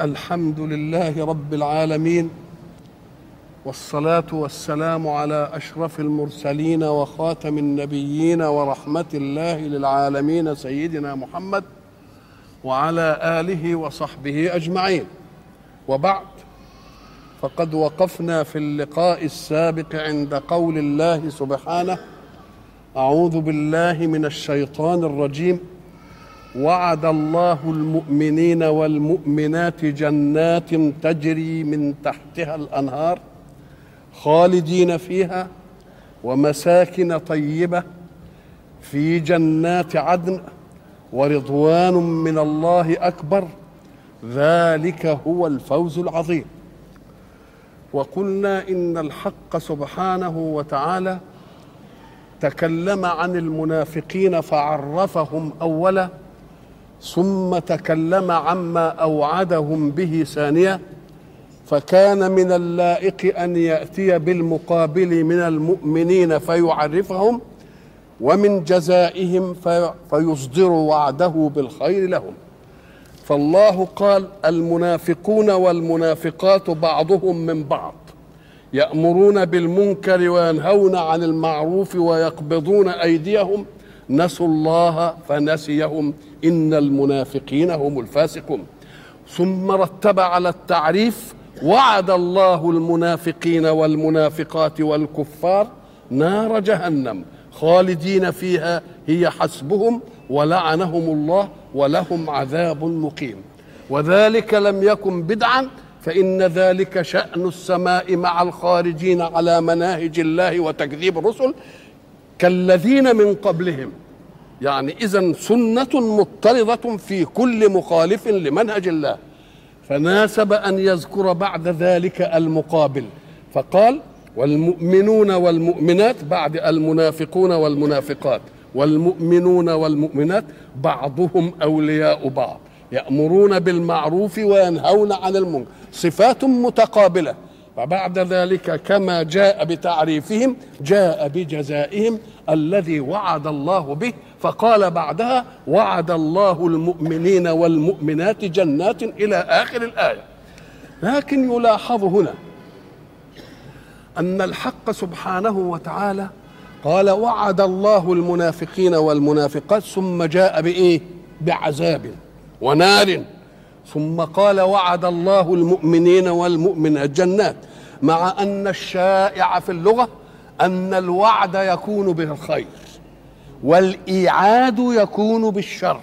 الحمد لله رب العالمين والصلاة والسلام على أشرف المرسلين وخاتم النبيين ورحمة الله للعالمين سيدنا محمد وعلى آله وصحبه أجمعين. وبعد فقد وقفنا في اللقاء السابق عند قول الله سبحانه أعوذ بالله من الشيطان الرجيم. وعد الله المؤمنين والمؤمنات جنات تجري من تحتها الأنهار خالدين فيها ومساكن طيبة في جنات عدن ورضوان من الله أكبر. ذلك هو الفوز العظيم. وقلنا إن الحق سبحانه وتعالى تكلم عن المنافقين فعرفهم أولا ثم تكلم عما أوعدهم به ثانية فكان من اللائق أن يأتي بالمقابل من المؤمنين فيعرفهم ومن جزائهم في فيصدر وعده بالخير لهم. فالله قال المنافقون والمنافقات بعضهم من بعض يأمرون بالمنكر وينهون عن المعروف ويقبضون أيديهم نسوا الله فنسيهم. إن المنافقين هم الفاسقون. ثم رتب على التعريف وعد الله المنافقين والمنافقات والكفار نار جهنم خالدين فيها هي حسبهم ولعنهم الله ولهم عذاب مقيم. وذلك لم يكن بدعا فإن ذلك شأن السماء مع الخارجين على مناهج الله وتكذيب الرسل كالذين من قبلهم. يعني إذا سنة مضطردة في كل مخالف لمنهج الله. فناسب أن يذكر بعد ذلك المقابل. فقال والمؤمنون والمؤمنات بعد المنافقون والمنافقات. والمؤمنون والمؤمنات بعضهم أولياء بعض. يأمرون بالمعروف وينهون عن المنكر. صفات متقابلة. وبعد ذلك كما جاء بتعريفهم جاء بجزائهم الذي وعد الله به فقال بعدها وعد الله المؤمنين والمؤمنات جنات إلى آخر الآية. لكن يلاحظ هنا أن الحق سبحانه وتعالى قال وعد الله المنافقين والمنافقات ثم جاء بإيه؟ بعذاب ونار. ثم قال وعد الله المؤمنين والمؤمنات جنات مع أن الشائع في اللغة أن الوعد يكون بالخير والإيعاد يكون بالشر.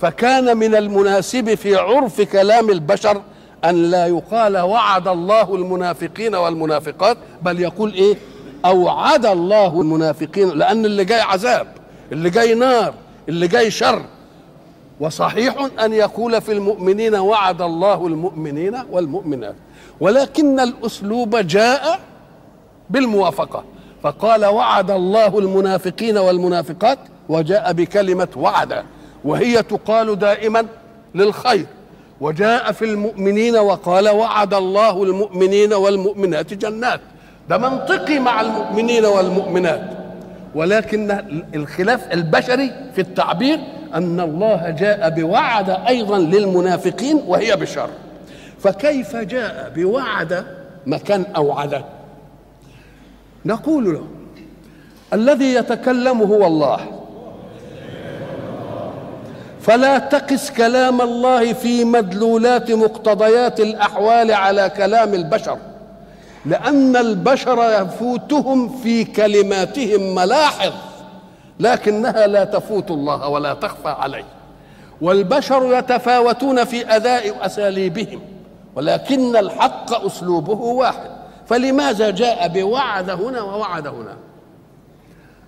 فكان من المناسب في عرف كلام البشر أن لا يقال وعد الله المنافقين والمنافقات بل يقول إيه؟ أوعد الله المنافقين لأن اللي جاي عذاب اللي جاي نار اللي جاي شر. وصحيح أن يقول في المؤمنين وعد الله المؤمنين والمؤمنات ولكن الأسلوب جاء بالموافقة. فقال وعد الله المنافقين والمنافقات وجاء بكلمة وعد وهي تقال دائما للخير. وجاء في المؤمنين وقال وعد الله المؤمنين والمؤمنات جنات. ده منطقي مع المؤمنين والمؤمنات. ولكن الخلاف البشري في التعبير أن الله جاء بوعد أيضا للمنافقين وهي بشر. فكيف جاء بوعد مكان اوعده نقول له الذي يتكلم هو الله. فلا تقس كلام الله في مدلولات مقتضيات الأحوال على كلام البشر لأن البشر يفوتهم في كلماتهم ملاحظ. لكنها لا تفوت الله ولا تخفى عليه. والبشر يتفاوتون في أداء أساليبهم ولكن الحق أسلوبه واحد. فلماذا جاء بوعد هنا ووعد هنا؟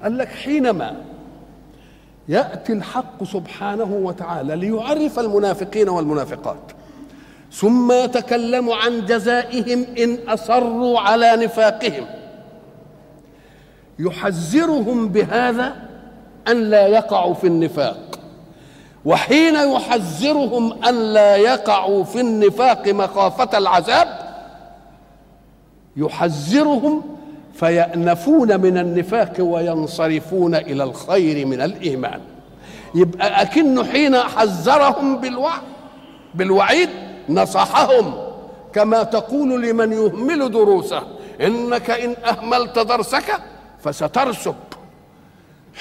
قال لك حينما يأتي الحق سبحانه وتعالى ليعرف المنافقين والمنافقات ثم يتكلم عن جزائهم إن أصروا على نفاقهم يحذرهم بهذا أن لا يقعوا في النفاق. وحين يحذرهم أن لا يقعوا في النفاق مخافة العذاب يحذرهم فيأنفون من النفاق وينصرفون إلى الخير من الإيمان. يبقى أكنه حين حذرهم بالوعد بالوعيد نصحهم. كما تقول لمن يهمل دروسه إنك إن أهملت درسك فسترسب.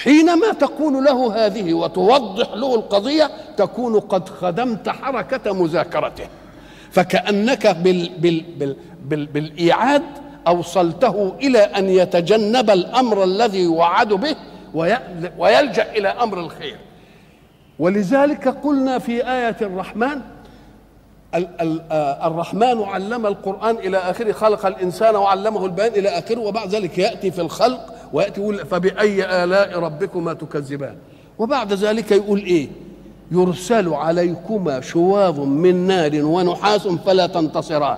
حينما تقول له هذه وتوضح له القضية تكون قد خدمت حركة مذاكرته. فكأنك بال بال بال بال بالإيعاد أوصلته إلى أن يتجنب الأمر الذي يوعد به ويلجأ إلى أمر الخير. ولذلك قلنا في آية الرحمن الرحمن علم القرآن إلى آخره خلق الإنسان وعلمه البيان إلى آخره وبعد ذلك يأتي في الخلق ويأتي يقول فبأي آلاء ربكما تكذبان؟ وبعد ذلك يقول إيه؟ يرسل عليكما شواظ من نار ونحاس فلا تنتصران.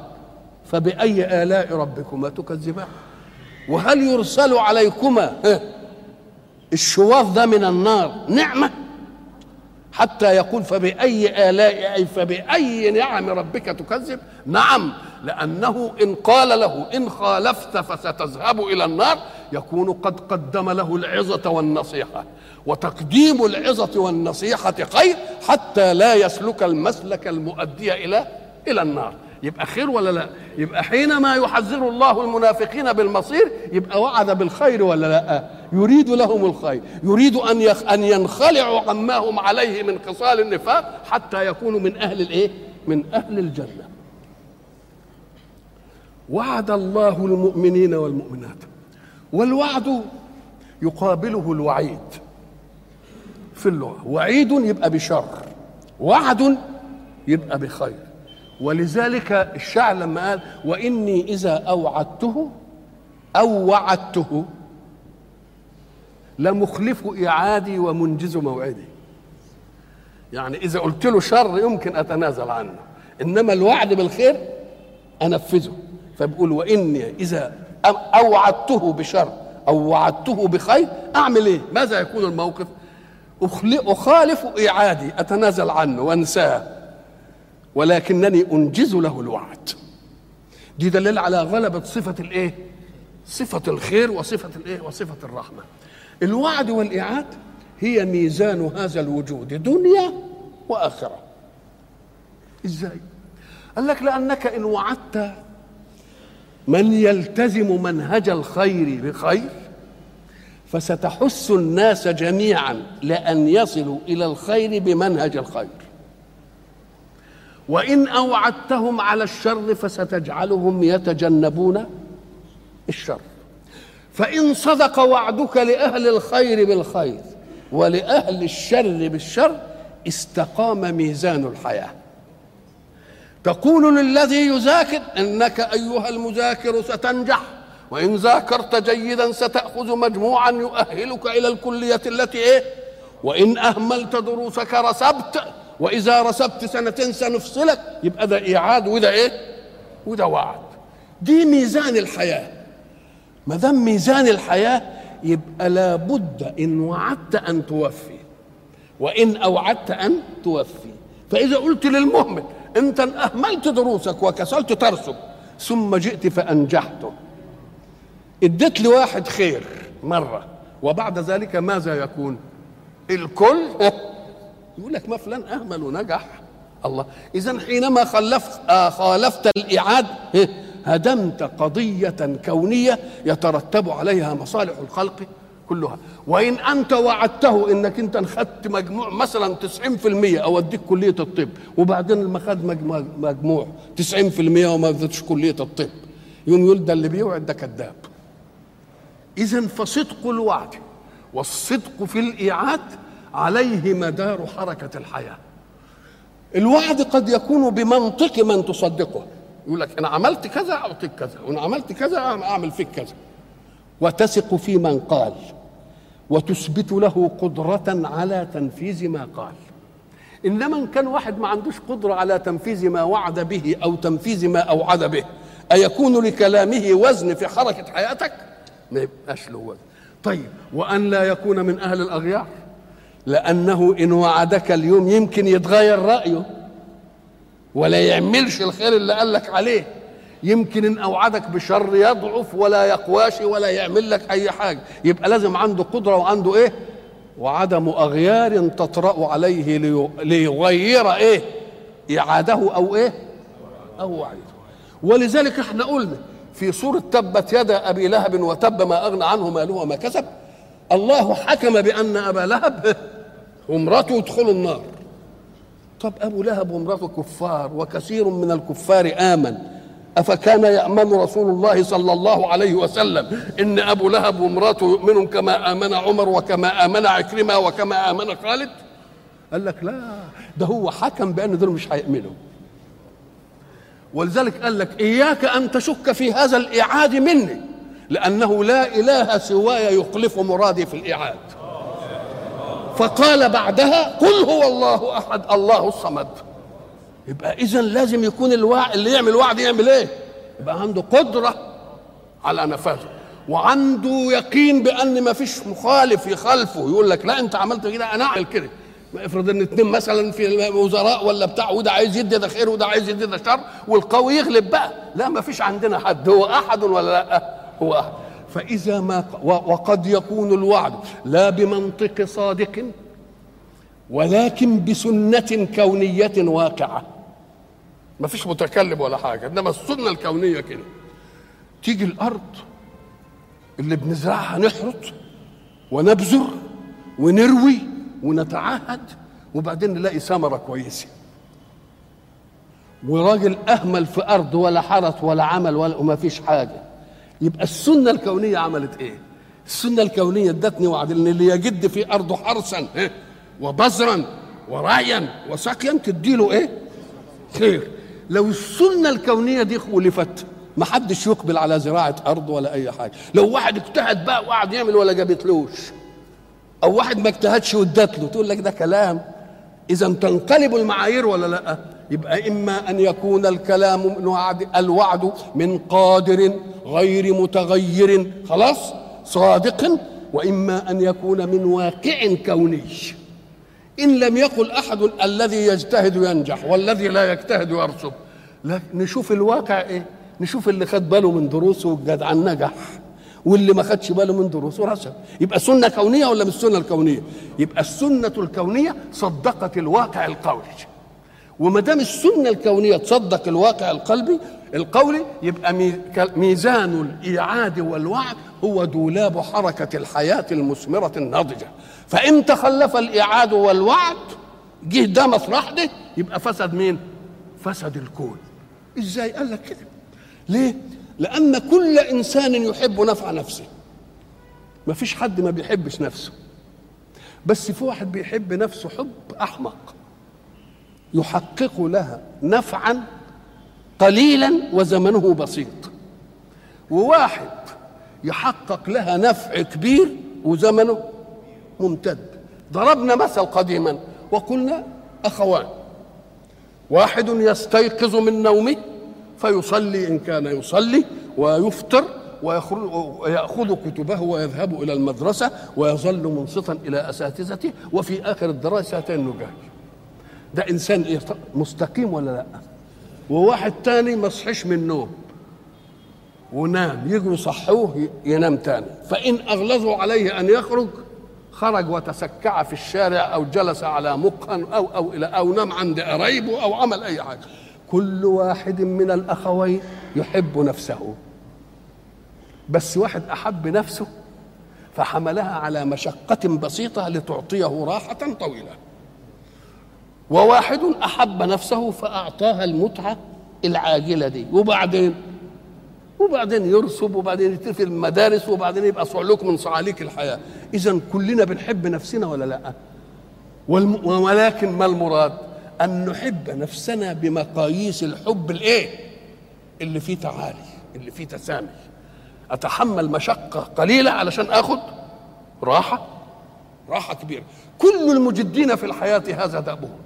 فبأي آلاء ربكما تكذبان؟ وهل يرسل عليكما الشواظ ده من النار نعمة؟ حتى يقول فبأي آلاء أي فبأي نعم ربك تكذب؟ نعم. لأنه إن قال له إن خالفت فستذهب إلى النار يكون قد قدم له العظة والنصيحة. وتقديم العظة والنصيحة خير حتى لا يسلك المسلك المؤدي إلى إلى النار. يبقى خير ولا لا؟ يبقى حينما يحذر الله المنافقين بالمصير يبقى وعد بالخير ولا لا؟ يريد لهم الخير. يريد أن أن ينخلعوا عما هم عليه من خصال النفاق حتى يكونوا من أهل الإيه؟ من أهل الجنة. وعد الله المؤمنين والمؤمنات. والوعد يقابله الوعيد في اللغة. وعيد يبقى بشر وعد يبقى بخير. ولذلك الشاعر لما قال وإني إذا أوعدته أو وعدته لمخلف إعادي ومنجز موعدي. يعني إذا قلت له شر يمكن أتنازل عنه إنما الوعد بالخير أنفذه. فبيقول وإني إذا أوعدته بشر أو وعدته بخير أعمل إيه؟ ماذا يكون الموقف؟ أخالف إعادي أتنازل عنه وأنساه. ولكنني أنجز له الوعد. دي دليل على غلبة صفة الإيه؟ صفة الخير وصفة الإيه؟ وصفة الرحمة. الوعد والإعاد هي ميزان هذا الوجود دنيا وآخرة. إزاي؟ قال لك لأنك إن وعدت من يلتزم منهج الخير بخير فستحث الناس جميعا لأن يصلوا إلى الخير بمنهج الخير. وإن أوعدتهم على الشر فستجعلهم يتجنبون الشر. فإن صدق وعدك لأهل الخير بالخير ولأهل الشر بالشر استقام ميزان الحياة. تقول للذي يذاكر إنك أيها المذاكر ستنجح وإن ذاكرت جيدا ستأخذ مجموعا يؤهلك إلى الكلية التي إيه؟ وإن أهملت دروسك رسبت وإذا رسبت سنتين سنفصلك يبقى ده إيعاد وده إيه؟ وده وعد. دي ميزان الحياة. ما دام ميزان الحياة يبقى لابد إن وعدت أن توفي وإن أوعدت أن توفي. فإذا قلت للمهمل انت ان اهملت دروسك وكسلت ترسب ثم جئت فانجحته اديت لواحد خير مرة وبعد ذلك ماذا يكون؟ الكل يقول لك ما فلان أهمل ونجح. الله. اذا حينما خلفت آه خالفت الإعاد هدمت قضية كونية يترتب عليها مصالح الخلق كلها. وإن أنت وعدته إنك أنت خدت مجموع مثلا 90% أو اديك كلية الطب وبعدين لما خد مجموع 90% وما أدتش كلية الطب. يوم يقول ده اللي بيوعد ده كذاب. اذا فصدق الوعد والصدق في الإيعاد عليه مدار حركة الحياة. الوعد قد يكون بمنطق من تصدقه. يقول لك أنا عملت كذا أعطيك كذا وأنا عملت كذا أعمل فيك كذا. وتثق في من قال. وتثبت له قدرة على تنفيذ ما قال. إنما إن كان واحد ما عندوش قدرة على تنفيذ ما وعد به أو تنفيذ ما أوعد به أيكون لكلامه وزن في حركة حياتك؟ ما يبقاش له وزن. طيب وأن لا يكون من أهل الأغيار؟ لأنه إن وعدك اليوم يمكن يتغير رأيه ولا يعملش الخير اللي قال لك عليه. يمكن إن أوعدك بشر يضعف ولا يقواش ولا يعمل لك أي حاجة. يبقى لازم عنده قدرة وعنده إيه؟ وعدم أغيار تطرأ عليه ليغير إيه؟ إعاده أو إيه؟ أو وعيد ولذلك إحنا قلنا في سورة تبت يدا أبي لهب وتب ما أغنى عنه ماله وما كسب الله حكم بأن أبا لهب وامرأته يدخلوا النار. طب أبو لهب وامرأته كفار وكثير من الكفار آمن. أفكان يأمن رسول الله صلى الله عليه وسلم إن أبو لهب وامرأته يؤمنون كما آمن عمر وكما آمن عكرمة وكما آمن خالد؟ قال لك لا ده هو حكم بأن دول مش هيؤمنوا. ولذلك قال لك إياك أن تشك في هذا الإعاد مني لأنه لا إله سواي يخلف مرادي في الإعاد. فقال بعدها قل هو الله أحد الله الصمد. يبقى إذا لازم يكون الوعد اللي يعمل وعد يعمل إيه؟ يبقى عنده قدرة على نفاذه. وعنده يقين بأن ما فيش مخالف يخالفه. يقول لك لا أنت عملت كده أنا أعمل كده. افرض إن اتنين مثلا في وزراء ولا بتاع وده عايز يدي ده خير وده عايز يدي ده شر والقوي يغلب بقى. لا ما فيش عندنا حد. هو أحد ولا لأ؟ هو أحد. فإذا ما وقد يكون الوعد لا بمنطق صادق ولكن بسنة كونية واقعة. ما فيش متكلم ولا حاجة إنما السنة الكونية كده. تيجي الأرض اللي بنزرعها نحرط ونبذر ونروي ونتعهد وبعدين نلاقي ثمرة كويسة. وراجل أهمل في أرض ولا حرث ولا عمل ولا وما فيش حاجة. يبقى السنة الكونية عملت إيه؟ السنة الكونية ادتني وعد إن اللي يجد في ارضه حرثا وبذرا ورعيا وسقيا تديله إيه؟ خير. لو السنة الكونية دي خولفت ما حدش يقبل على زراعة أرض ولا أي حاجة. لو واحد اجتهد بقى وقعد يعمل ولا جابتلوش أو واحد ما اجتهدش وادت له تقول لك ده كلام. إذا تنقلب المعايير ولا لأ؟ يبقى إما أن يكون الكلام من وعد الوعد من قادر غير متغير خلاص صادق وإما أن يكون من واقع كوني. إن لم يقل أحد الذي يجتهد ينجح والذي لا يجتهد يرسب نشوف الواقع إيه؟ نشوف اللي خد باله من دروسه والجدع نجح واللي ما خدش باله من دروسه رسب. يبقى سنه كونية ولا مش سنه الكونية؟ يبقى السنة الكونية صدقت الواقع القولي وما دام السنة الكونية تصدق الواقع القلبي القولي يبقى ميزان الإيعاد والوعد هو دولاب حركة الحياة المثمرة الناضجة. فإن تخلف الإيعاد والوعد جه ده مطرح ده يبقى فسد مين؟ فسد الكون. إزاي؟ قال لك كده. ليه؟ لأن كل إنسان يحب نفع نفسه. ما فيش حد ما بيحبش نفسه. بس في واحد بيحب نفسه حب أحمق. يحقق لها نفعا قليلا وزمنه بسيط. وواحد يحقق لها نفع كبير وزمنه ممتد. ضربنا مثل قديما وقلنا أخوان واحد يستيقظ من نومه فيصلي إن كان يصلي ويفطر ويأخذ كتبه ويذهب إلى المدرسة ويظل منصتا إلى أساتذته وفي آخر الدراسة النجاح ده إنسان إيه؟ مستقيم ولا لأ؟ وواحد تاني ما صحيش من النوم. ونام يجوا يصحوه ينام تاني. فإن أغلظوا عليه أن يخرج خرج وتسكع في الشارع أو جلس على مقهى أو أو إلى أو نام عند قرايبه أو عمل أي حاجة. كل واحد من الأخوين يحب نفسه. بس واحد أحب نفسه فحملها على مشقة بسيطة لتعطيه راحة طويلة. وواحد أحب نفسه فأعطاها المتعة العاجلة دي. وبعدين وبعدين يرسب وبعدين يتفل المدارس وبعدين يبقى صعلوك من صعاليك الحياة. اذا كلنا بنحب نفسنا ولا لأ؟ ولكن ما المراد؟ أن نحب نفسنا بمقاييس الحب الإيه؟ اللي فيه تعالي اللي فيه تسامي أتحمل مشقة قليلة علشان آخد راحة؟ راحة كبيرة. كل المجدين في الحياة هذا دأبهم.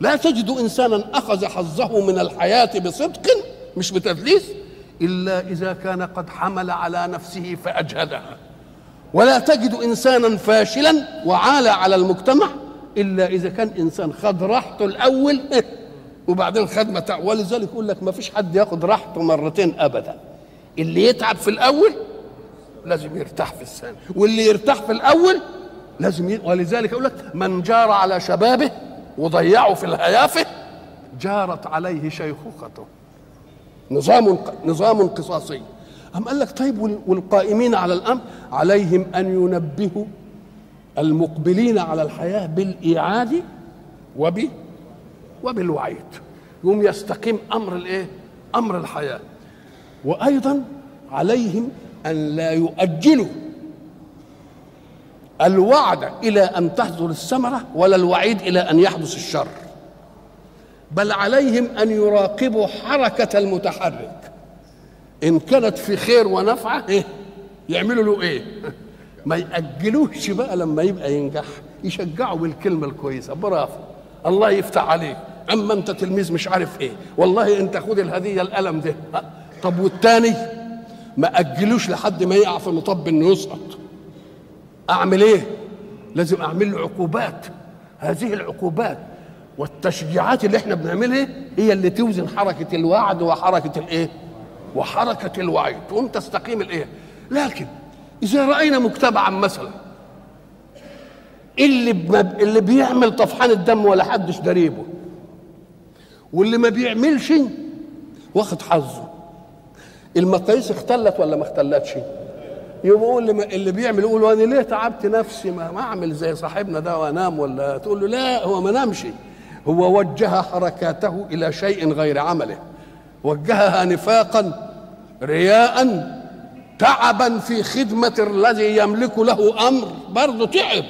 لا تجد إنسانا أخذ حظه من الحياة بصدق مش بتدليس إلا إذا كان قد حمل على نفسه فأجهدها. ولا تجد إنسانا فاشلا وعال على المجتمع إلا إذا كان إنسان خد راحته الأول وبعدين خد متاع ولذلك يقول لك ما فيش حد ياخد راحته مرتين ابدا. اللي يتعب في الأول لازم يرتاح في الثاني واللي يرتاح في الأول لازم ي... ولذلك يقول لك من جار على شبابه وضيعه في الهيافة؟ جارت عليه شيخوخته. نظام نظام قصاصي أم قال لك طيب والقائمين على الأمر؟ عليهم أن ينبهوا المقبلين على الحياة بالإيعاد وب وبالوعيد. يوم يستقيم أمر الإيه؟ أمر الحياة. وأيضا عليهم أن لا يؤجلوا الوعد إلى أن تحصل الثمرة ولا الوعيد إلى أن يحدث الشر. بل عليهم أن يراقبوا حركة المتحرك. إن كانت في خير ونفعة إيه؟ يعملوا له إيه؟ ما يأجلوش بقى لما يبقى ينجح. يشجعوا بالكلمة الكويسة. برافو. الله يفتح عليك. أما أنت تلميذ مش عارف إيه. والله أنت خد الهدية القلم ده. طب والتاني؟ ما أجلوش لحد ما يقع في مطب إنه يسقط أعمل إيه؟ لازم أعمل له عقوبات هذه العقوبات والتشجيعات اللي إحنا بنعملها هي اللي توزن حركة الوعد وحركة الإيه؟ وحركة الوعي تقوم تستقيم الإيه؟ لكن إذا رأينا مجتمعا مثلا اللي اللي بيعمل طفحان الدم ولا حدش دريبه واللي ما بيعملش واخد حظه المقاييس اختلت ولا ما اختلتش؟ يقول اللي, بيعمل يقول أنا ليه تعبت نفسي؟ ما, أعمل زي صاحبنا ده وأنام ولا تقول له لا هو ما نامش. هو وجه حركاته إلى شيء غير عمله. وجهها نفاقا رياء تعبا في خدمة الذي يملك له أمر. برضه تعب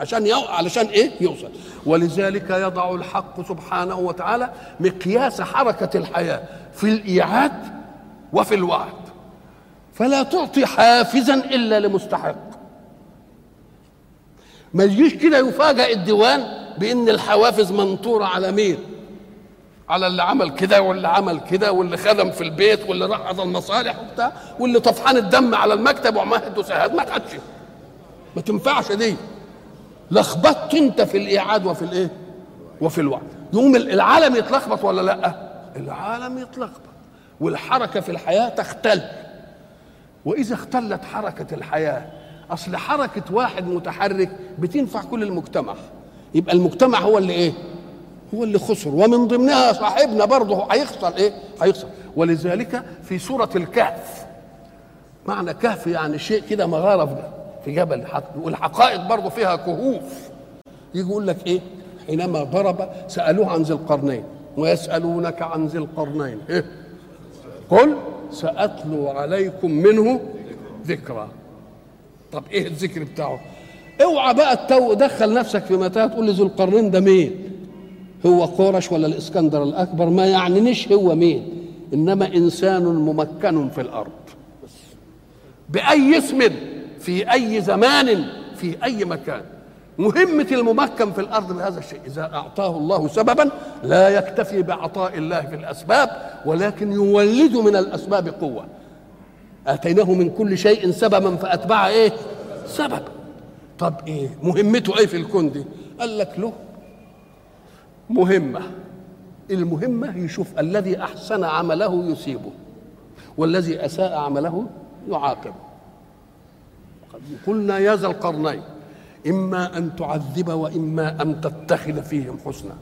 عشان يو... علشان إيه؟ يوصل. ولذلك يضع الحق سبحانه وتعالى مقياس حركة الحياة في الإيعاد وفي الوعد. فلا تعطي حافزا إلا لمستحق. ما يجيش كده يفاجأ الديوان بإن الحوافز منطورة على مين؟ على اللي عمل كده واللي عمل كده واللي خدم في البيت واللي قضى المصالح وبتاع واللي طفحان الدم على المكتب ومهد وسهاد. ما تحدش ما تنفعش دي. لخبطت أنت في الإيعاد وفي الإيه؟ وفي الوعد. يقوم العالم يتلخبط ولا لأ؟ العالم يتلخبط. والحركة في الحياة تختل وإذا اختلت حركة الحياة أصل حركة واحد متحرك بتنفع كل المجتمع. يبقى المجتمع هو اللي إيه؟ هو اللي خسر. ومن ضمنها صاحبنا برضه هيخسر إيه؟ هيخسر. ولذلك في سورة الكهف معنى كهف يعني شيء كده مغارة في جبل. والحقائق برضه فيها كهوف. يجي يقول لك إيه؟ حينما ضرب سألوه عن ذي القرنين ويسألونك عن ذي القرنين. إيه؟ قل. سأتلو عليكم منه ذكرى. طب إيه الذكر بتاعه؟ اوعى بقى التو دخل نفسك في متاهة تقول لي ذو القرنين ده مين؟ هو قورش ولا الإسكندر الأكبر؟ ما يعنينيش هو مين إنما إنسان ممكن في الأرض. بأي اسم في أي زمان في أي مكان. مهمة الممكن في الأرض بهذا الشيء. إذا أعطاه الله سببا لا يكتفي بعطاء الله في الأسباب ولكن يولد من الأسباب قوة. آتيناه من كل شيء سببا فأتبع إيه؟ سبب. طب إيه؟ مهمته إيه في الكون دي؟ قال لك له مهمة. المهمة يشوف الذي أحسن عمله يصيبه والذي أساء عمله يعاقبه. قلنا يا ذا القرنين. إما أن تعذب وإما أن تتخذ فيهم حسنا.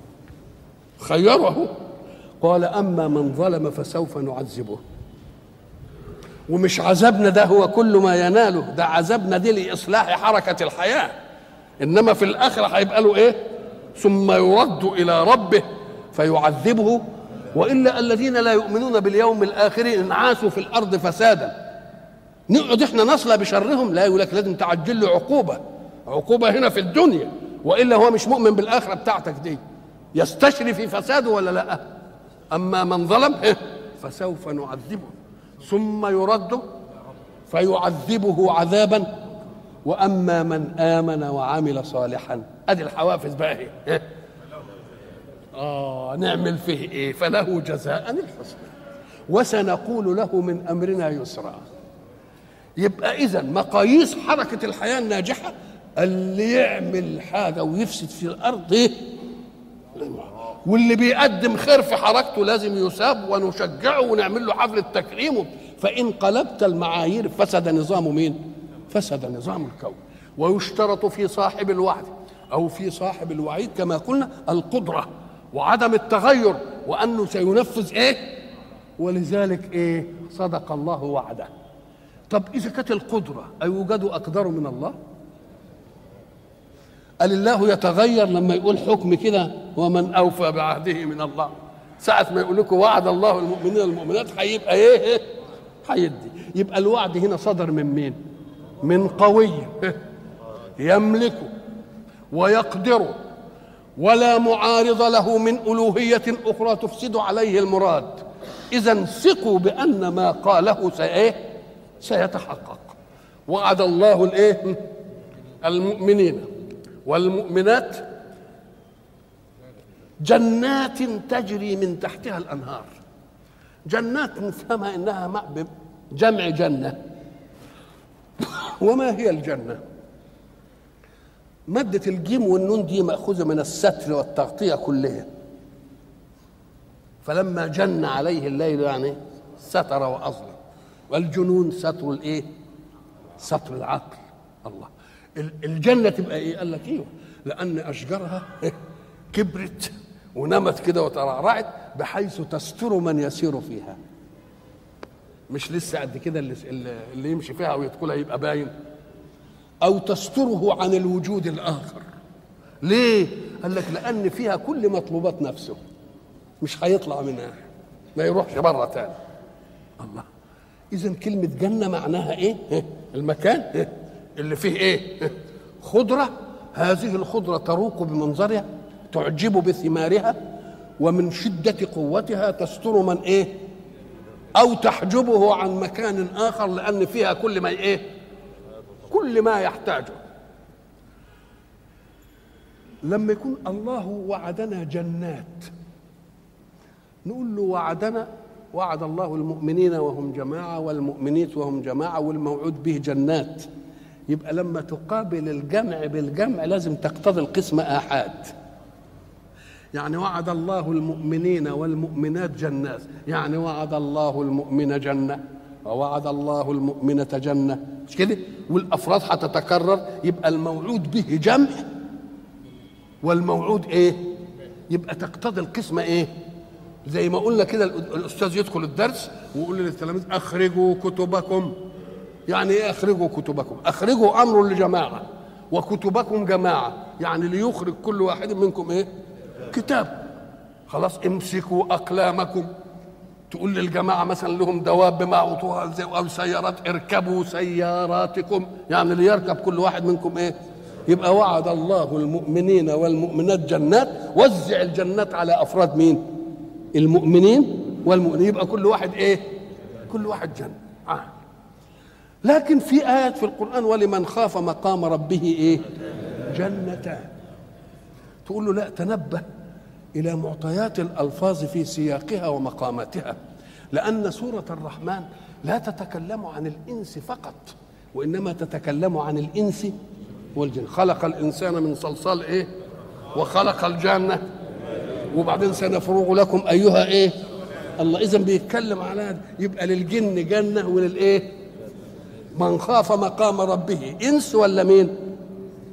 خيره. قال أما من ظلم فسوف نعذبه. ومش عذابنا ده هو كل ما يناله ده عذابنا دي لإصلاح حركة الحياة. إنما في الآخرة هيبقى له إيه؟ ثم يرد إلى ربه فيعذبه. وإلا الذين لا يؤمنون باليوم الآخر انعاسوا في الأرض فسادا. نقعد إحنا نصلى بشرهم لا يقول لك لازم تعجل له عقوبة. عقوبة هنا في الدنيا وإلا هو مش مؤمن بالآخرة بتاعتك دي. يستشري في فساده ولا لأ؟ أما من ظلم فسوف نعذبه. ثم يرد فيعذبه عذابا. وأما من آمن وعمل صالحا أدي الحوافز بقى هي آه نعمل فيه إيه؟ فله جزاء الحسنى. وسنقول له من أمرنا يسرا. يبقى اذا مقاييس حركة الحياة الناجحة اللي يعمل حاجة ويفسد في الأرض إيه واللي بيقدم خير في حركته لازم يساب ونشجعه ونعمل له حفله تكريمه فإن قلبت المعايير فسد نظام مين؟ فسد نظام الكون. ويشترط في صاحب الوعد أو في صاحب الوعيد كما قلنا القدرة وعدم التغير وأنه سينفذ إيه؟ ولذلك إيه؟ صدق الله وعده. طب إذا كانت القدرة أيوجد أقدر من الله؟ قال الله يتغير لما يقول حكم كده ومن أوفى بعهده من الله ساعة ما يقول لكم وعد الله المؤمنين والمؤمنات هيبقى إيه؟ هيدي يبقى الوعد هنا صدر من مين؟ من قوي يملكه ويقدره ولا معارض له من ألوهية أخرى تفسد عليه المراد إذا ثقوا بأن ما قاله سإيه؟ سيتحقق وعد الله الإيه؟ المؤمنين والمؤمنات جنات تجري من تحتها الأنهار. جنات نفهمها إنها جمع جنة. وما هي الجنة؟ مادة الجيم والنون دي مأخوذة من الستر والتغطية كلها. فلما جن عليه الليل يعني ستر وأظلم. والجنون ستر الإيه؟ ستر العقل. الله. الجنة تبقى إيه؟ قال لك إيه؟ لأن أشجارها كبرت ونمت كده وترعرعت بحيث تستر من يسير فيها. مش لسه قد كده اللي, اللي يمشي فيها أو يدخلها يبقى باين. أو تستره عن الوجود الآخر. ليه؟ قال لك لأن فيها كل مطلوبات نفسه. مش هيطلع منها. ما يروحش بره تاني. الله. اذا كلمة جنة معناها إيه؟ المكان. اللي فيه إيه؟ خضرة. هذه الخضرة تروق بمنظرها تعجب بثمارها ومن شدة قوتها تستر من إيه؟ أو تحجبه عن مكان آخر لأن فيها كل ما إيه؟ كل ما يحتاجه. لما يكون الله وعدنا جنات نقول له وعدنا وعد الله المؤمنين وهم جماعة والمؤمنين وهم جماعة والموعود به جنات. يبقى لما تقابل الجمع بالجمع لازم تقتضي القسم آحاد. يعني وعد الله المؤمنين والمؤمنات جنات. يعني وعد الله المؤمن جنة ووعد الله المؤمنة جنة. مش كده؟ والأفراد هتتكرر يبقى الموعود به جمع. والموعود إيه؟ يبقى تقتضي القسمة إيه؟ زي ما قلنا كده الأستاذ يدخل الدرس ويقول للتلاميذ أخرجوا كتبكم. يعني إيه أخرجوا كتبكم؟ أخرجوا أمر لجماعة وكتبكم جماعة يعني ليخرج كل واحد منكم إيه؟ كتاب. خلاص امسكوا أقلامكم. تقول للجماعة مثلا لهم دواب بما اعطوها أو سيارات اركبوا سياراتكم. يعني ليركب كل واحد منكم إيه؟ يبقى وعد الله المؤمنين والمؤمنات جنات. وزع الجنات على أفراد مين؟ المؤمنين والمؤمنين. يبقى كل واحد إيه؟ كل واحد جنة. لكن في آيات في القرآن ولمن خاف مقام ربه إيه؟ جنتان تقول له لا تنبه إلى معطيات الألفاظ في سياقها ومقاماتها لأن سورة الرحمن لا تتكلم عن الإنس فقط وإنما تتكلم عن الإنس والجن. خلق الإنسان من صلصال إيه؟ وخلق الجنة. وبعدين سنفرغ لكم أيها إيه؟ الله. اذا بيتكلم على يبقى للجن جنة وللإيه؟ من خاف مقام ربه إنس ولا مين؟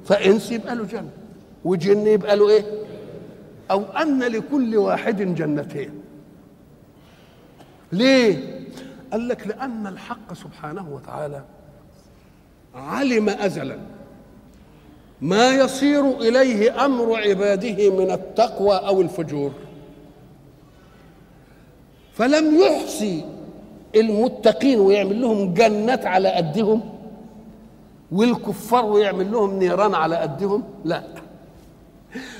فإنس يبقى له جنة. وجن يبقى له إيه؟ أو أن لكل واحد جنتين. ليه؟ قال لك لأن الحق سبحانه وتعالى علم ازلا. ما يصير إليه أمر عباده من التقوى أو الفجور. فلم يحصي المتقين ويعمل لهم جنات على قدهم والكفار ويعمل لهم نيران على قدهم؟ لا.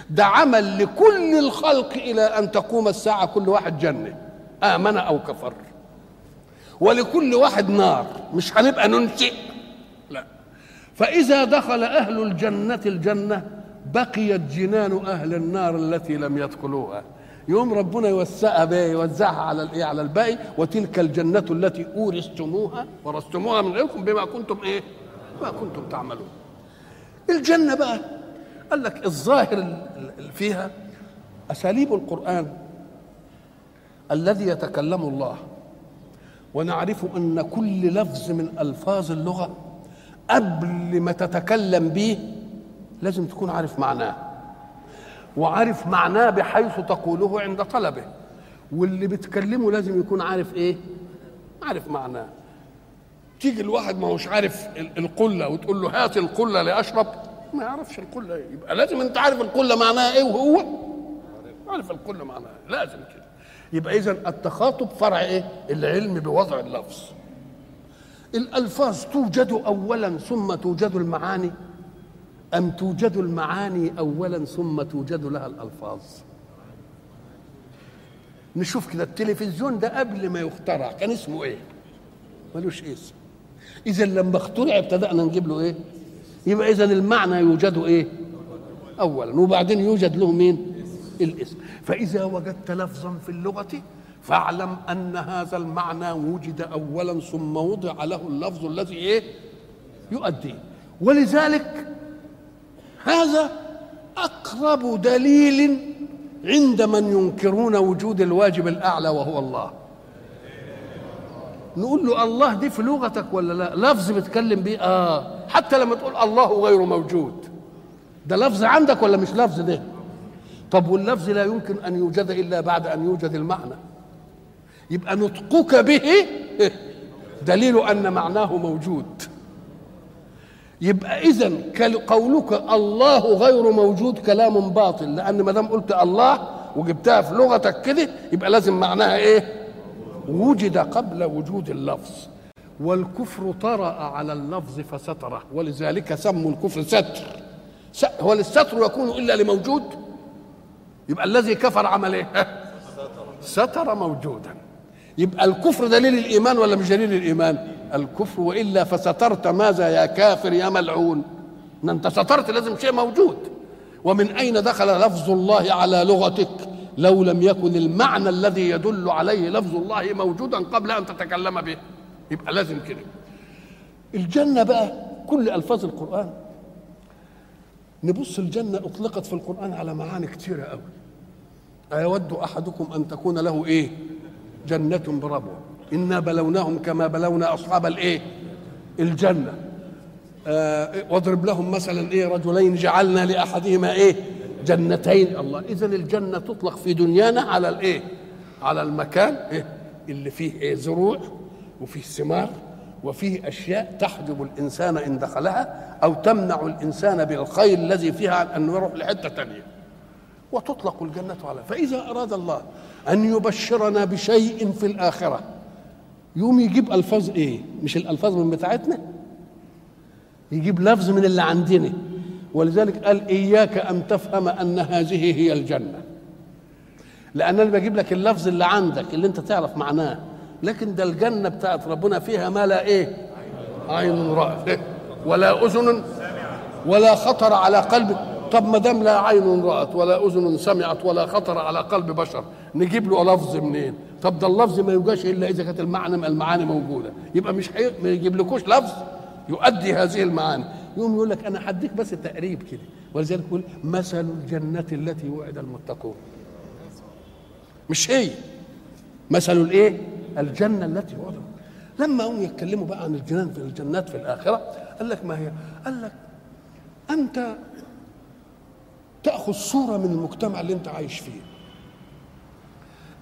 ده عمل لكل الخلق إلى أن تقوم الساعة كل واحد جنة آمن أو كفر. ولكل واحد نار مش هنبقى ننشئ. لا. فإذا دخل أهل الجنة الجنة بقيت جنان أهل النار التي لم يدخلوها. يوم ربنا يوسعها بيه يوزعها على الايه على الباقي وتلك الجنة التي أورثتموها ورثتموها من غيركم بما كنتم إيه؟ ما كنتم تعملون. الجنة بقى قال لك الظاهر فيها أساليب القرآن الذي يتكلم الله ونعرف أن كل لفظ من ألفاظ اللغة قبل ما تتكلم به لازم تكون عارف معناه وعارف معناه بحيث تقوله عند طلبه. واللي بتكلمه لازم يكون عارف إيه؟ عارف معناه. تيجي الواحد ما هوش عارف القلة وتقول له هات القلة لأشرب ما يعرفش القلة. إيه يبقى لازم أنت عارف القلة معناها إيه وهو؟ عارف القلة معناها. لازم كده. يبقى إذا التخاطب فرع إيه؟ العلم بوضع اللفظ. الألفاظ توجد اولا ثم توجد المعاني. أم توجد المعاني اولا ثم توجد لها الألفاظ؟ نشوف كده التلفزيون ده قبل ما يخترع كان اسمه إيه؟ ملوش اسم. اذا لما اخترع ابتدأنا نجيب له إيه؟ يبقى اذا المعنى يوجد إيه؟ اولا. وبعدين يوجد له مين؟ الاسم. فإذا وجدت لفظا في اللغة فاعلم أن هذا المعنى وجد اولا ثم وضع له اللفظ الذي إيه؟ يؤديه ولذلك هذا أقرب دليل عند من ينكرون وجود الواجب الأعلى وهو الله. نقول له الله دي في لغتك ولا لا؟ لفظ بتكلم بيه؟ آه. حتى لما تقول الله غير موجود. ده لفظ عندك ولا مش لفظ ده؟ طب واللفظ لا يمكن أن يوجد إلا بعد أن يوجد المعنى. يبقى نطقك به دليل أن معناه موجود. يبقى اذا قولك الله غير موجود كلام باطل. لأن ما دام قلت الله وجبتها في لغتك كده يبقى لازم معناها إيه؟ وجد قبل وجود اللفظ. والكفر طرأ على اللفظ فستره. ولذلك سموا الكفر ستر. هو الستر يكون إلا لموجود؟ يبقى الذي كفر عمل إيه؟ ستر موجودا. يبقى الكفر دليل الإيمان ولا مش دليل الإيمان؟ الكفر وإلا فسترت ماذا يا كافر يا ملعون؟ إن أنت سترت لازم شيء موجود. ومن أين دخل لفظ الله على لغتك؟ لو لم يكن المعنى الذي يدل عليه لفظ الله موجودا قبل أن تتكلم به. يبقى لازم كده. الجنة بقى كل ألفاظ القرآن. نبص الجنة أطلقت في القرآن على معاني كثيره قوي أيود أحدكم أن تكون له إيه؟ جنة بربوة. إنا بلوناهم كما بلونا أصحاب الإيه؟ الجنة. آه واضرب لهم مثلا إيه رجلين جعلنا لأحدهما إيه؟ جنتين. الله اذا الجنة تطلق في دنيانا على الإيه؟ على المكان إيه؟ اللي فيه إيه؟ زروع وفيه ثمار وفيه أشياء تحجب الإنسان إن دخلها أو تمنع الإنسان بالخير الذي فيها عن انه يروح لحتة ثانية وتطلق الجنة على فإذا أراد الله أن يبشرنا بشيء في الآخرة يوم يجيب ألفاظ إيه؟ مش الألفاظ من بتاعتنا. يجيب لفظ من اللي عندنا. ولذلك قال إياك أن تفهم أن هذه هي الجنة. لأن أنا بجيب لك اللفظ اللي عندك اللي أنت تعرف معناه. لكن ده الجنة بتاعت ربنا فيها ما لا إيه؟ عين رأت ولا أذن ولا خطر على قلب. طب ما دام لا عين رأت ولا أذن سمعت ولا خطر على قلب بشر نجيب له لفظ منين؟ طب ده اللفظ ما يوجدش إلا إذا كانت المعنى المعاني موجودة. يبقى مش حي... ما يجيب لكوش لفظ يؤدي هذه المعاني. يوم يقول لك أنا هديك بس تقريب كده. ولذلك يقول مثل الجنة التي وعد المتقون. مش هي. مثل الإيه؟ الجنة التي وعد لما هم يتكلموا بقى عن الجنان في الجنات في الآخرة قال لك ما هي؟ قال لك أنت تأخذ صورة من المجتمع اللي انت عايش فيه.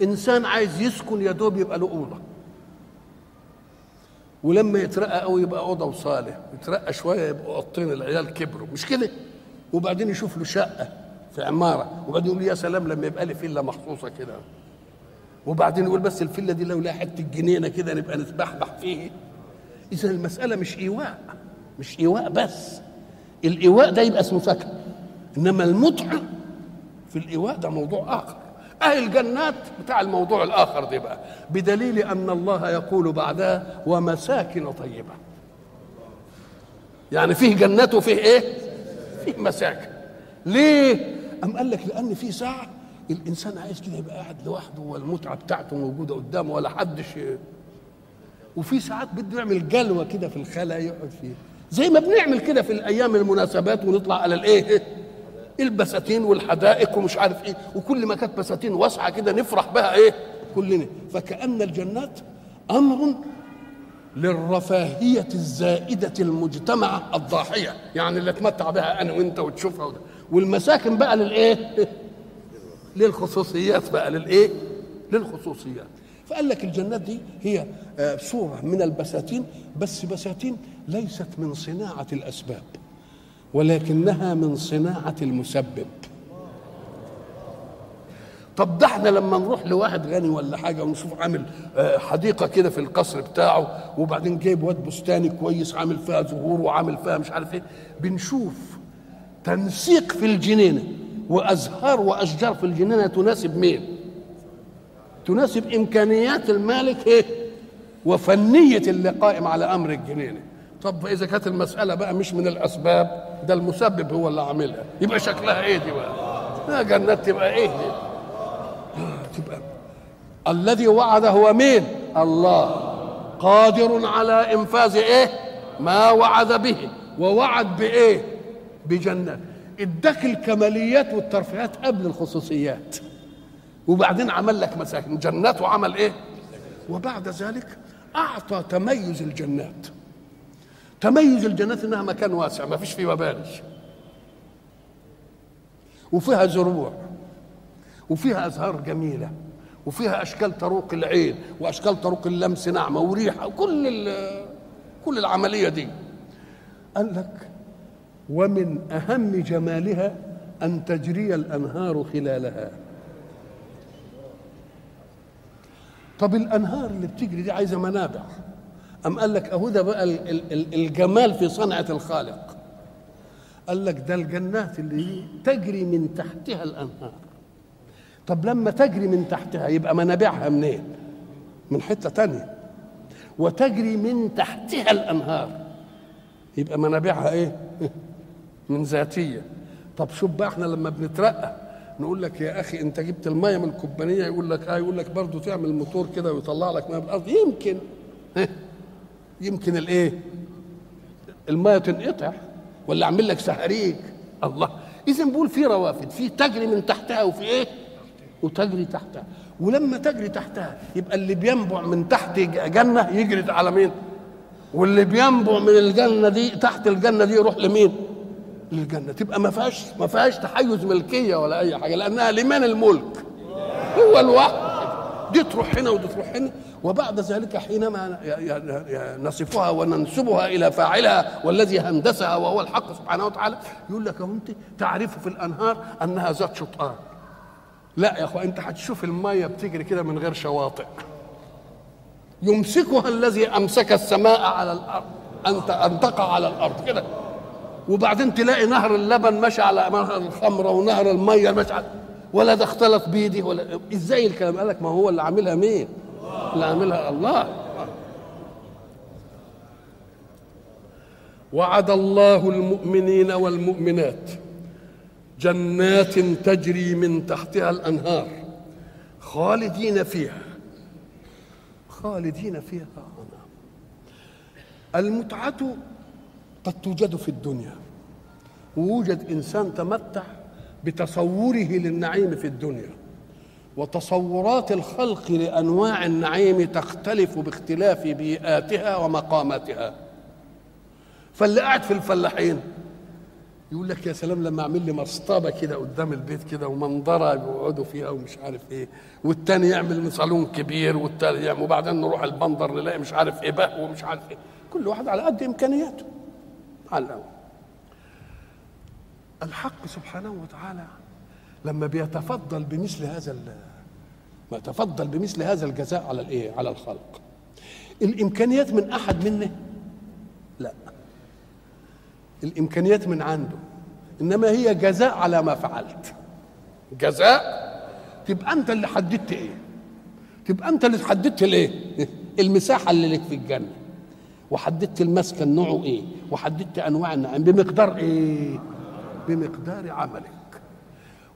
إنسان عايز يسكن يا دوب يبقى له أوضة. ولما يترقى قوي يبقى أوضة وصالة يترقى شوية يبقى أوضتين العيال كبروا مش كده؟ وبعدين يشوف له شقة في عمارة وبعدين يقول يا سلام لما يبقى لي فيلا مخصوصة كده. وبعدين يقول بس الفيلا دي لو لها حتة جنينه كده نبقى نتبحبح فيه. إذا المسألة مش إيواء مش إيواء بس. الإيواء ده يبقى اسمه سكن. إنما المتعه في الإيواء ده موضوع آخر. أهل الجنات بتاع الموضوع الآخر ده بقى. بدليل أن الله يقول بعدها ومساكن طيبة. يعني فيه جنات وفيه إيه؟ فيه مساكن. ليه؟ أم قال لك؟ لأن في ساعة الإنسان عايز كده يبقى قاعد لوحده والمتعة بتاعته موجودة قدامه ولا حدش وفي ساعات بده يعمل جلوة كده في الخلا يقعد فيها زي ما بنعمل كده في الأيام المناسبات ونطلع على الإيه؟ البساتين والحدائق ومش عارف إيه. وكل ما كانت بساتين واسعة كده نفرح بها إيه؟ كلنا. فكأن الجنات أمر للرفاهية الزائدة المجتمعة الضاحية. يعني اللي اتمتع بها أنا وأنت وتشوفها وده. والمساكن بقى للإيه؟ للخصوصيات بقى. للإيه؟ للخصوصيات. فقال لك الجنات دي هي آه، صورة من البساتين. بس بساتين ليست من صناعة الأسباب. ولكنها من صناعة المسبب طب ده إحنا لما نروح لواحد غني ولا حاجة ونشوف عامل آه، حديقة كده في القصر بتاعه وبعدين جايب واد بستاني كويس عامل فيها زهور وعامل فيها مش عارف إيه بنشوف تنسيق في الجنينة وأزهار وأشجار في الجنينة تناسب مين؟ تناسب إمكانيات المالك إيه؟ وفنية اللي قائم على أمر الجنينة طب إذا كانت المسألة بقى مش من الأسباب ده المسبب هو اللي عاملها. يبقى شكلها إيه دي بقى؟ لا جنات تبقى إيه دي؟ تبقى الذي وعد هو مين؟ الله. قادر على إنفاذ إيه؟ ما وعد به. ووعد بإيه؟ بجنات اداك الكماليات والترفيهات قبل الخصوصيات. وبعدين عمل لك مساكن. جنات وعمل إيه؟ وبعد ذلك أعطى تميز الجنات. تميز الجنات انها مكان واسع ما فيش فيه مباني وفيها زروع وفيها أزهار جميلة وفيها أشكال تروق العين وأشكال تروق اللمس ناعمة وريحة وكل كل العملية دي. قال لك ومن أهم جمالها أن تجري الأنهار خلالها. طب الأنهار اللي بتجري دي عايزة منابع. أم قال لك أهو ده بقى ال- ال- ال- الجمال في صنعة الخالق. قال لك ده الجنات اللي تجري من تحتها الأنهار. طب لما تجري من تحتها يبقى منابعها منين؟ من حتة تانية. وتجري من تحتها الأنهار. يبقى منابعها إيه؟ من ذاتية. طب شوف بقى إحنا لما بنترقى نقول لك يا أخي أنت جبت المية من الكوبانيه يقول لك آه يقول لك برضه تعمل موتور كده ويطلع لك مية من الأرض. يمكن. يمكن الايه؟ الميه تنقطع ولا اعمل لك سهريج الله. اذا بقول في روافد في تجري من تحتها وفي إيه؟ وتجري تحتها. ولما تجري تحتها يبقى اللي بينبع من تحت جنة يجري على مين؟ واللي بينبع من الجنة دي تحت الجنة دي يروح لمين؟ للجنة. تبقى ما فيهاش ما فيهاش تحيز ملكية ولا أي حاجة لأنها لمن الملك. هو الواحد. دي تروح هنا ودي تروح هنا. وبعد ذلك حينما نصفها وننسبها إلى فاعلها والذي هندسها وهو الحق سبحانه وتعالى يقول لك أنت تعرف في الأنهار أنها ذات شطآن لا يا أخوان أنت هتشوف الميه بتجري كده من غير شواطئ. يمسكها الذي أمسك السماء على الأرض ان أن تقع على الأرض كده. وبعدين تلاقي نهر اللبن ماشي على نهر الخمره ونهر المية ماشي على ولا ده اختلط بيدي ولا إزاي الكلام؟ قال لك ما هو اللي عاملها مين؟ اللي عاملها الله. وعد الله المؤمنين والمؤمنات جنات تجري من تحتها الأنهار خالدين فيها. خالدين فيها. المتعة قد توجد في الدنيا. ويوجد إنسان تمتع بتصوره للنعيم في الدنيا. وتصورات الخلق لأنواع النعيم تختلف باختلاف بيئاتها ومقاماتها. فاللي قاعد في الفلاحين. يقول لك يا سلام لما اعمل لي مصطبة كده قدام البيت كده ومنظرة بيقعدوا فيها ومش عارف إيه والتاني يعمل صالون كبير والتاني يعمل وبعدين نروح البندر نلاقي مش عارف إيه بقى ومش عارف إيه. كل واحد على قد إمكانياته. على الحق سبحانه وتعالى لما بيتفضل بمثل هذا ما يتفضل بمثل هذا الجزاء على الايه؟ على الخلق. الإمكانيات من أحد منه؟ لا. الإمكانيات من عنده. إنما هي جزاء على ما فعلت. جزاء؟ تبقى أنت اللي حددت إيه؟ تبقى أنت اللي حددت الايه المساحة اللي لك في الجنة. وحددت المسكن نوعه إيه؟ وحددت أنواع النعيم. بمقدار إيه؟ بمقدار عملك.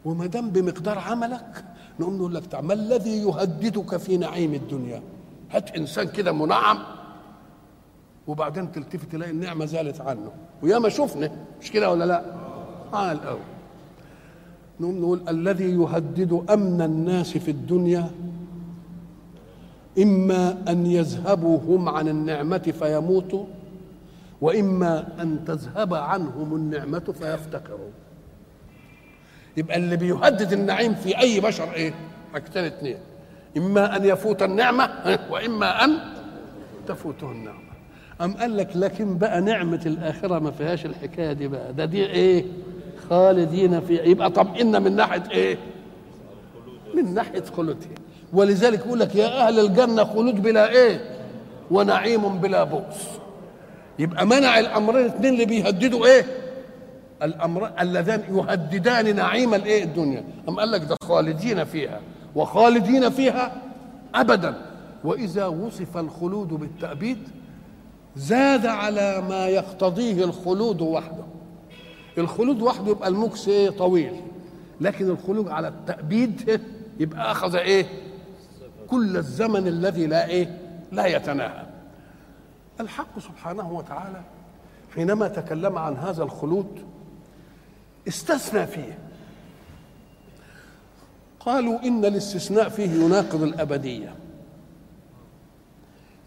وما دام بمقدار عملك نقوم نقول لك ما الذي يهددك في نعيم الدنيا؟ هات إنسان كده منعم وبعدين تلتفت تلاقي النعمة زالت عنه. وياما شفنا مش كده ولا لا؟ على الأول. نقوم نقول الذي يهدد أمن الناس في الدنيا إما أن يذهبوا هم عن النعمة فيموتوا وإما أن تذهب عنهم النعمة فيفتقروا. يبقى اللي بيهدد النعيم في أي بشر إيه؟ حاجتين اتنين. إما أن يفوت النعمة وإما أن تفوته النعمة. أم قال لك لكن بقى نعمة الآخرة ما فيهاش الحكاية دي بقى؟ ده دي إيه؟ خالدين فيها. يبقى طمئنا من ناحية إيه؟ من ناحية خلودها ولذلك يقول لك يا أهل الجنة خلود بلا إيه؟ ونعيم بلا بؤس. يبقى منع الأمرين الاثنين اللي بيهددوا إيه؟ الأمر اللذان يهددان نعيم الإيه؟ الدنيا. أم قال لك ده خالدين فيها. وخالدين فيها أبدا. وإذا وصف الخلود بالتأبيد زاد على ما يقتضيه الخلود وحده. الخلود وحده يبقى المكس إيه؟ طويل. لكن الخلود على التأبيد يبقى أخذ إيه؟ كل الزمن الذي لا إيه؟ لا يتناهى. الحق سبحانه وتعالى حينما تكلم عن هذا الخلود استثنى فيه. قالوا إن الاستثناء فيه يناقض الأبدية.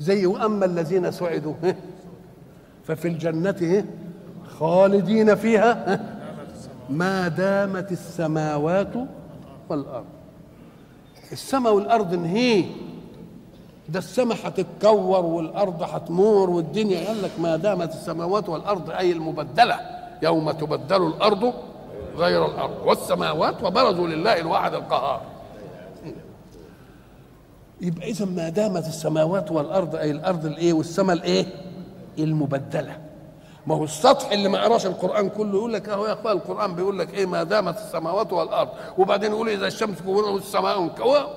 زي وأما الذين سعدوا ففي الجنة خالدين فيها ما دامت السماوات والأرض. السماء والأرض انهي. ده السماء هتتكور والأرض هتمور والدنيا. قال لك ما دامت السماوات والأرض أي المبدلة يوم تبدل الأرض غير الأرض. والسماوات وبرزوا لله الواحد القهار. يبقى إذا ما دامت السماوات والأرض أي الأرض الإيه والسماء الإيه؟ المبدلة. ما هو السطح اللي ما قراش القرآن كله يقول لك أهو يا أخويا القرآن بيقول لك إيه؟ ما دامت السماوات والأرض. وبعدين يقول إذا الشمس كورت والسماء انكوى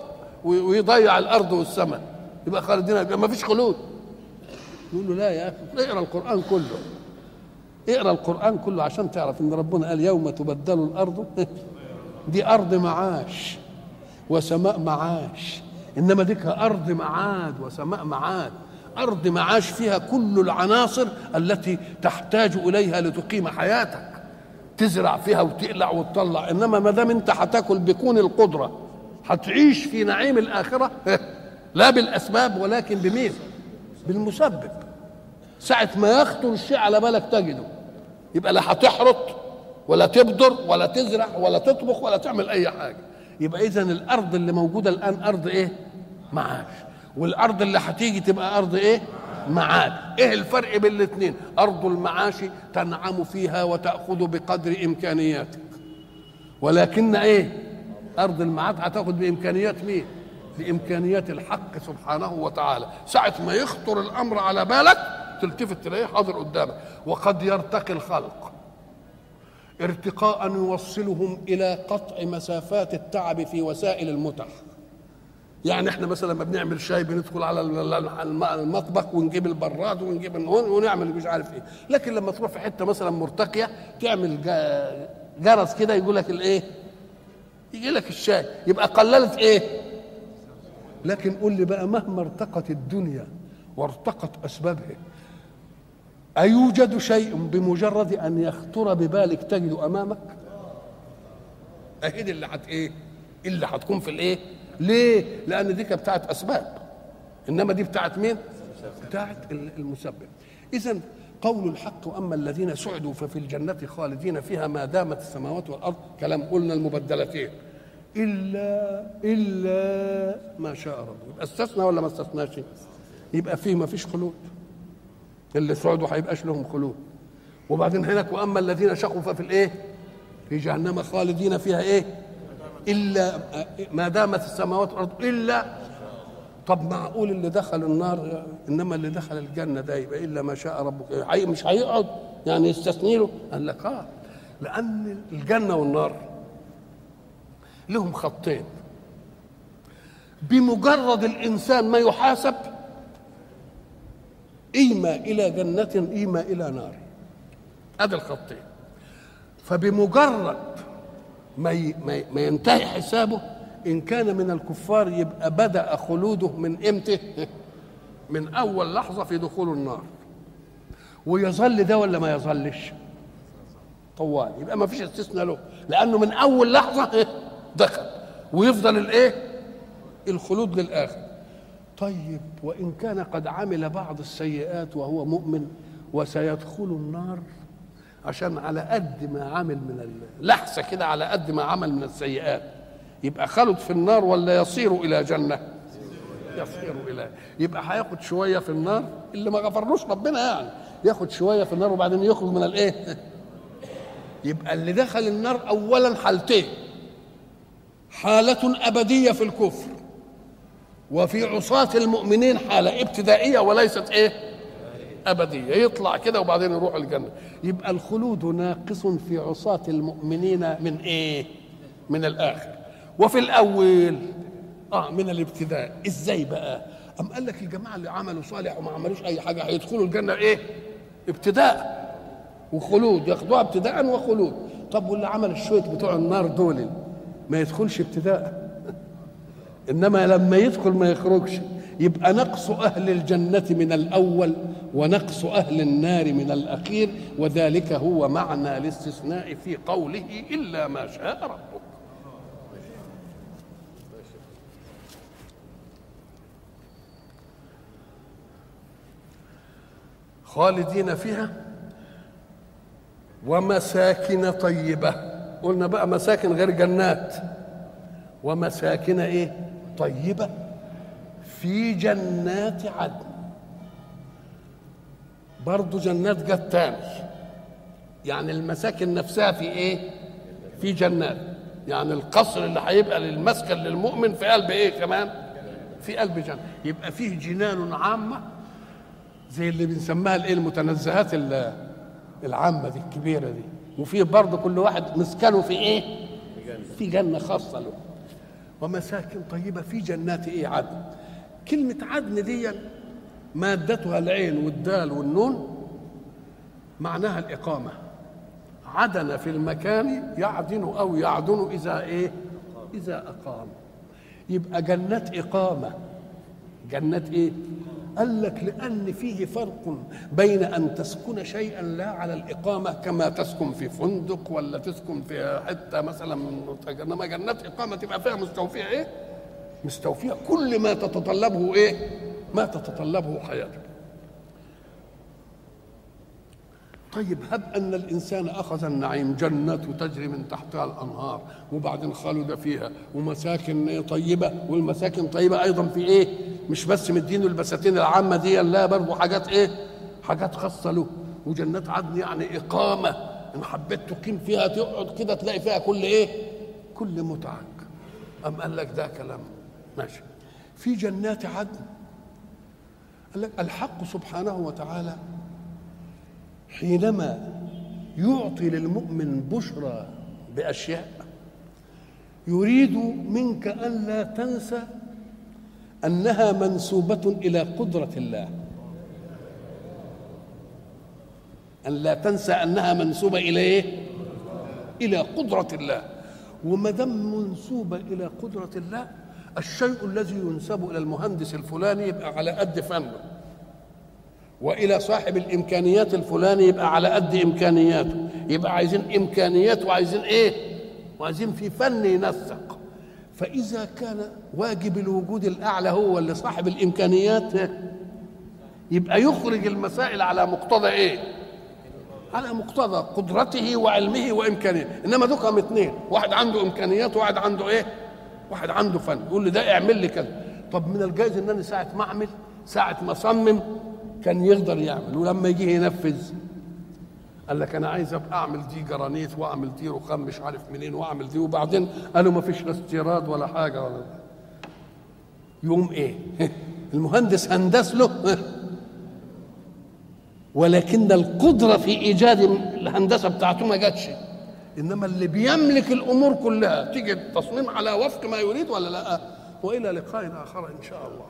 ويضيع الأرض والسماء. يبقى خالدين ما فيش خلود. يقول له لا يا أخي اقرا القرآن كله. اقرأ القرآن كله عشان تعرف إن ربنا قال يوم تبدل الأرض دي أرض معاش وسماء معاش. إنما ديك أرض معاد وسماء معاد. أرض معاش فيها كل العناصر التي تحتاج إليها لتقيم حياتك. تزرع فيها وتقلع وتطلع. إنما ما دام أنت هتاكل بكون القدرة هتعيش في نعيم الآخرة لا بالأسباب ولكن بمين بالمسبب. ساعة ما يخطر الشيء على بالك تجده يبقى لا هتحرط ولا تبذر ولا تزرع ولا تطبخ ولا تعمل أي حاجة يبقى إذا الأرض اللي موجودة الآن أرض إيه؟ معاش والأرض اللي هتيجي تبقى أرض إيه؟ معاد إيه الفرق بين الاثنين؟ أرض المعاش تنعم فيها وتأخذ بقدر إمكانياتك ولكن إيه؟ أرض المعاد هتأخذ بإمكانيات مين؟ بإمكانيات الحق سبحانه وتعالى ساعة ما يخطر الأمر على بالك تلتفت تلاقيه حاضر قدامك. وقد يرتقي الخلق. ارتقاء يوصلهم إلى قطع مسافات التعب في وسائل المتع. يعني إحنا مثلا لما بنعمل شاي بندخل على المطبخ ونجيب البراد ونجيب ونعمل مش عارف إيه. لكن لما تروح في حتة مثلا مرتقية تعمل جرس كده يقول لك الإيه؟ يجي لك الشاي. يبقى قللت إيه؟ لكن قول لي بقى مهما ارتقت الدنيا وارتقت أسبابها أيوجد شيء بمجرد أن يخطر ببالك تجده أمامك؟ أهي اللي هت إيه؟ اللي هتكون في الإيه؟ ليه؟ لأن دي بتاعت أسباب إنما دي بتاعت مين؟ بتاعت المسبب إذا قول الحق وأما الذين سعدوا ففي الجنة خالدين فيها ما دامت السماوات والأرض كلام قلنا المبدلتين الا إلا ما شاء ربه يبقى استثنى ولا ما استثناش يبقى فيه ما فيش خلود اللي سعدوا هيبقاش لهم خلود. وبعدين هناك وأما الذين شقوا ففي الإيه؟ في جهنم خالدين فيها إيه؟ إلا ما دامت السماوات والأرض إلا. طب معقول اللي دخل النار إنما اللي دخل الجنة ده يبقى إلا ما شاء ربك. مش هيقعد يعني يستثني له قال لك آه لأن الجنة والنار لهم خطين. بمجرد الإنسان ما يحاسب إيما إلى جنة إيما إلى نار هذا الخطين فبمجرد ما ما ينتهي حسابه إن كان من الكفار يبقى بدأ خلوده من إمتى؟ من أول لحظة في دخول النار ويظل ده ولا ما يظلش؟ طوال يبقى ما فيش استثناء له لأنه من أول لحظة دخل ويفضل الإيه؟ الخلود للآخر طيب وإن كان قد عمل بعض السيئات وهو مؤمن وسيدخل النار عشان على قد ما عمل من لحسة كده على قد ما عمل من السيئات. يبقى خلد في النار ولا يصير إلى جنة؟ يصير إلى يبقى هياخد شوية في النار اللي ما غفرلوش ربنا يعني. ياخد شوية في النار وبعدين يخرج من الايه يبقى اللي دخل النار اولا حالتين. حالة أبدية في الكفر. وفي عصاة المؤمنين حالة ابتدائية وليست إيه؟ أبدية. يطلع كده وبعدين يروح الجنة. يبقى الخلود ناقص في عصاة المؤمنين من إيه؟ من الآخر. وفي الأول آه من الابتداء. إزاي بقى؟ أم قال لك الجماعة اللي عملوا صالح وما عملوش أي حاجة هيدخلوا الجنة إيه؟ ابتداء. وخلود. ياخدوها ابتداء وخلود. طب واللي عمل الشوية بتوع النار دول ما يدخلش ابتداء؟ إنما لما يدخل ما يخرجش يبقى نقص أهل الجنة من الأول ونقص أهل النار من الأخير وذلك هو معنى الاستثناء في قوله إلا ما شاء ربك. خالدين فيها؟ ومساكن طيبة. قلنا بقى مساكن غير جنات. ومساكن إيه؟ طيبة في جنات عدن. برضو جنات جت تاني يعني المساكن نفسها في إيه؟ في جنات. يعني القصر اللي هيبقى للمسكن للمؤمن في قلب إيه كمان؟ في قلب جنة. يبقى فيه جنان عامة زي اللي بنسميها الإيه؟ المتنزهات العامة دي الكبيرة دي. وفيه برضه كل واحد مسكنه في إيه؟ في جنة خاصة له. ومساكن طيبة في جنات إيه عدن كلمة عدن دي مادتها العين والدال والنون معناها الإقامة. عدن في المكان يعدن أو يعدن إذا إيه؟ إذا أقام. يبقى جنات إقامة. جنات إيه؟ قال لك لأن فيه فرق بين أن تسكن شيئا لا على الإقامة كما تسكن في فندق ولا تسكن في حتة مثلا إنما جنات إقامة تبقى فيها مستوفية إيه؟ مستوفية كل ما تتطلبه إيه؟ ما تتطلبه حياتك طيب هب أن الإنسان أخذ النعيم جنات تجري من تحتها الأنهار وبعدين خلد فيها ومساكن طيبة والمساكن طيبة أيضا في إيه؟ مش بس مدينه البساتين العامة دي لا برضه حاجات إيه؟ حاجات خاصة له وجنات عدن يعني إقامة إن حبيت تقيم فيها تقعد كده تلاقي فيها كل إيه؟ كل متعك أم قال لك ده كلام ماشي في جنات عدن قال لك الحق سبحانه وتعالى حينما يعطي للمؤمن بشرى بأشياء يريد منك الا تنسى أنها منسوبة إلى قدرة الله. أن لا تنسى أنها منسوبة إلى إيه؟ إلى قدرة الله. وما دام منسوبة إلى قدرة الله الشيء الذي ينسب إلى المهندس الفلاني يبقى على قد فنه وإلى صاحب الإمكانيات الفلاني يبقى على قد إمكانياته. يبقى عايزين إمكانيات وعايزين إيه؟ وعايزين في فن ينسق. فإذا كان واجب الوجود الأعلى هو اللي صاحب الإمكانيات يبقى يخرج المسائل على مقتضى إيه؟ على مقتضى قدرته وعلمه وإمكانياته. إنما دوكم اثنين واحد عنده إمكانيات وواحد عنده إيه؟ واحد عنده فن. يقول لي ده اعمل لي كذا. طب من الجائز إن أنا ساعة ما أعمل ساعة ما أصمم كان يقدر يعمل ولما يجي ينفذ قال لك أنا عايز أبقى أعمل دي جرانيت وأعمل دي رخام مش عارف منين وأعمل دي وبعدين قالوا ما فيش استيراد ولا حاجة ولا يوم إيه؟ المهندس هندس له. ولكن القدرة في إيجاد الهندسة بتاعته ما جاتش. إنما اللي بيملك الأمور كلها تيجي التصميم على وفق ما يريد ولا لأ؟ وإلى لقاء آخر إن شاء الله.